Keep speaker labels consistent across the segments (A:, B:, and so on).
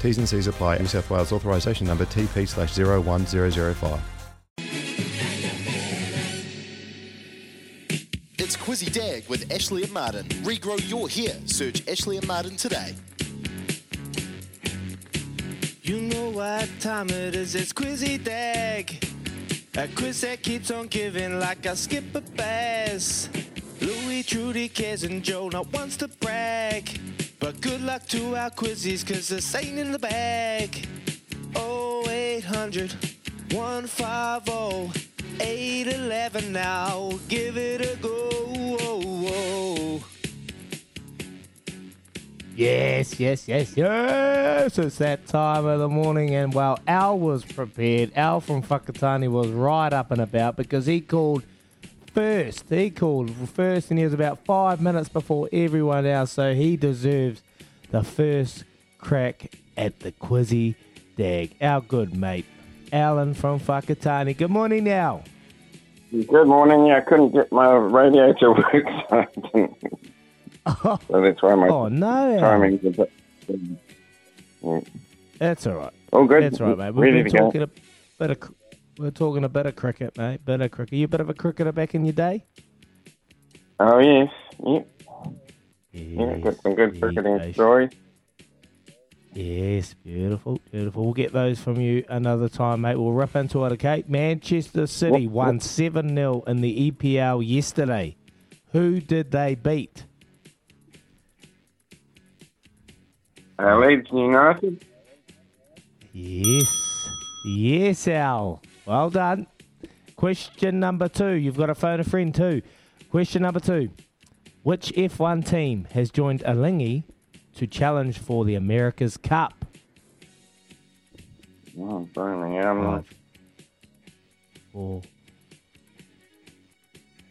A: T's and C's apply. New South Wales authorisation number TP slash 01005.
B: It's Quizzy Dag with Ashley and Martin. Regrow your hair. Search Ashley and Martin today.
C: You know what time it is, it's Quizzy Dag. A quiz that keeps on giving like I skip a bass. Louis, Trudy, Kez, and Joe not wants to brag. But good luck to our quizzies, cause this ain't in the bag. 0800 150 811 now. Give it a go.
D: Yes, yes, yes, yes. It's that time of the morning, and well, Al was prepared. Al from Whakatane was right up and about because he called first. He called first, and he was about five minutes before everyone else, so he deserves the first crack at the Quizzy Dag. Our good mate, Alan from Whakatane. Good morning, now.
E: Good morning. Yeah, I couldn't get my radio to work, so, I didn't,
D: Oh,
E: so that's why my
D: oh no,
E: timing's a bit. Yeah.
D: That's all right.
E: All good.
D: That's right, mate. We've
E: Ready
D: been
E: go.
D: talking a bit of, we're talking a bit of cricket, mate. Bit of cricket. You a bit of a cricketer back in your day?
E: Oh yes, yep. Yeah, got some good
D: yes,
E: cricketing
D: yes.
E: stories.
D: Yes, beautiful, beautiful. We'll get those from you another time, mate. We'll rip into it, okay? Manchester City won 7 0 in the EPL yesterday. Who did they beat?
E: Uh, Leeds United.
D: Yes. Yes, Al. Well done. Question number two. You've got to phone a friend too. Question number two. Which F1 team has joined Alinghi to challenge for the America's Cup?
E: Oh,
D: Five, four,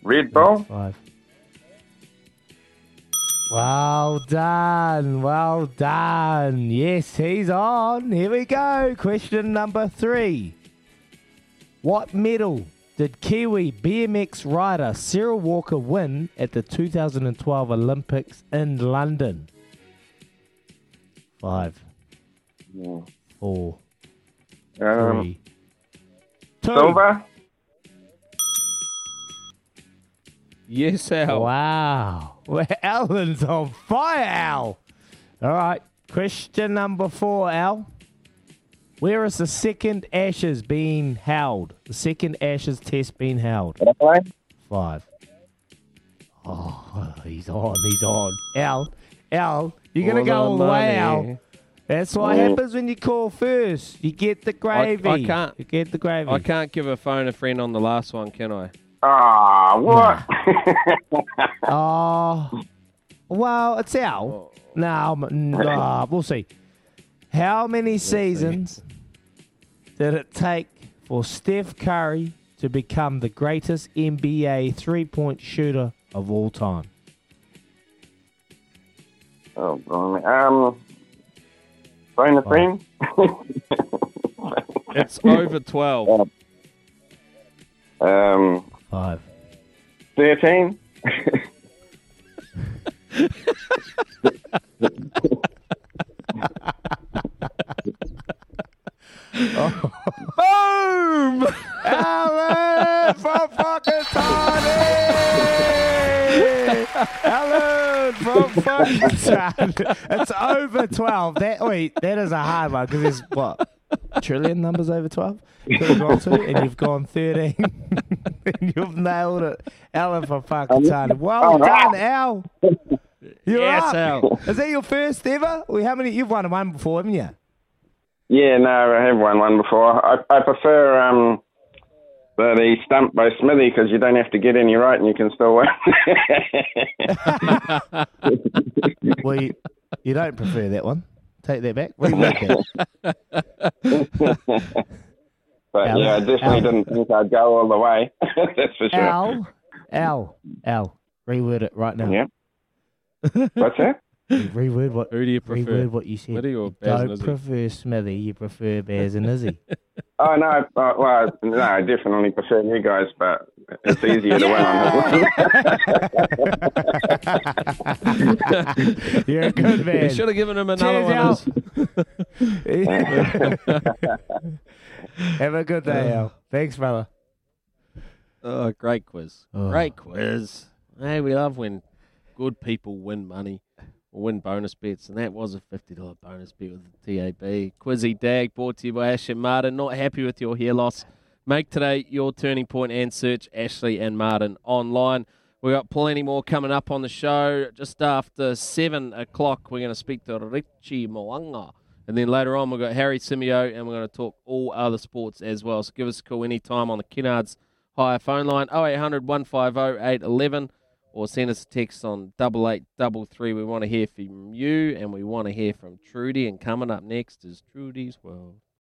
E: Red Bull.
D: five. Well done. Well done. Yes, he's on. Here we go. Question number three. What medal did Kiwi BMX rider Sarah Walker win at the 2012 Olympics in London? Five,
E: Yeah.
D: four,
E: Um,
D: three, two.
E: silver.
F: Yes, Al.
D: Wow. Well, Alan's on fire, Al. All right. Question number four, Al. Where is the second Ashes being held? The second Ashes test being held?
E: Adelaide.
D: Five. Oh, he's on. He's on. Al, Al, you're going to go all
F: the
D: the way. Al. That's what
E: Yeah.
D: happens when you call first. You get the gravy.
F: I can't-
D: You get the gravy.
F: I can't give a phone a friend on the last one, can I?
E: Ah, what?
D: Oh, well, it's Al. No, m- no, we'll see. How many seasons did it take for Steph Curry to become the greatest NBA three-point shooter of all time?
E: oh, blimey. Um, phone a friend.
F: It's over 12.
E: um,
D: Five.
E: thirteen.
D: Boom! Alan from fucking Tony! Alan from Whakatane! It's over 12. That, wait, that is a hard one because there's what? Trillion numbers over 12? Could have gone to, and you've gone 13. and you've nailed it. Alan from Whakatane. Well done, Al. You're
F: Yes,
D: up.
F: Al.
D: Is that your first ever? Well, how many? You've won one before, haven't you?
E: Yeah, no, I have won one before. I, I prefer um, the, the stump by Smithy because you don't have to get any right and you can still win.
D: Well, you, you don't prefer that one. Take that back. Rework it.
E: But
D: Al.
E: yeah, I definitely
D: Al.
E: didn't think I'd go all the way. That's for sure.
D: Al, Al, Al. Reword it right now.
E: Yeah. What's that?
D: Reword what?
F: Who do you prefer?
D: Reword what you said.
F: Smithy or Baz and
D: Don't
F: Izzy?
D: prefer Smithy. You prefer Bears and Izzy.
E: Oh no, uh, well, no, I definitely prefer you guys, but it's easier to win on this one.
D: You're a good man.
F: You should have given him another
D: Cheers,
F: one.
D: Al. Have a good day, Al. Thanks, brother.
F: Oh, great quiz.
D: Oh.
F: Great quiz. Hey, we love when good people win money or win bonus bets, and that was a $50 bonus bet with the TAB. Quizzy Dag brought to you by Ashley Martin. Not happy with your hair loss? Make today your turning point and search Ashley and Martin online. We've got plenty more coming up on the show. Just after 7 o'clock, we're going to speak to Richie Mo'unga. And then later on, we've got Harry Simeo, and we're going to talk all other sports as well. So give us a call anytime on the Kennards Hire phone line 0800 150 811 or send us a text on 8833. We want to hear from you and we want to hear from Trudy. And coming up next is Trudy's World.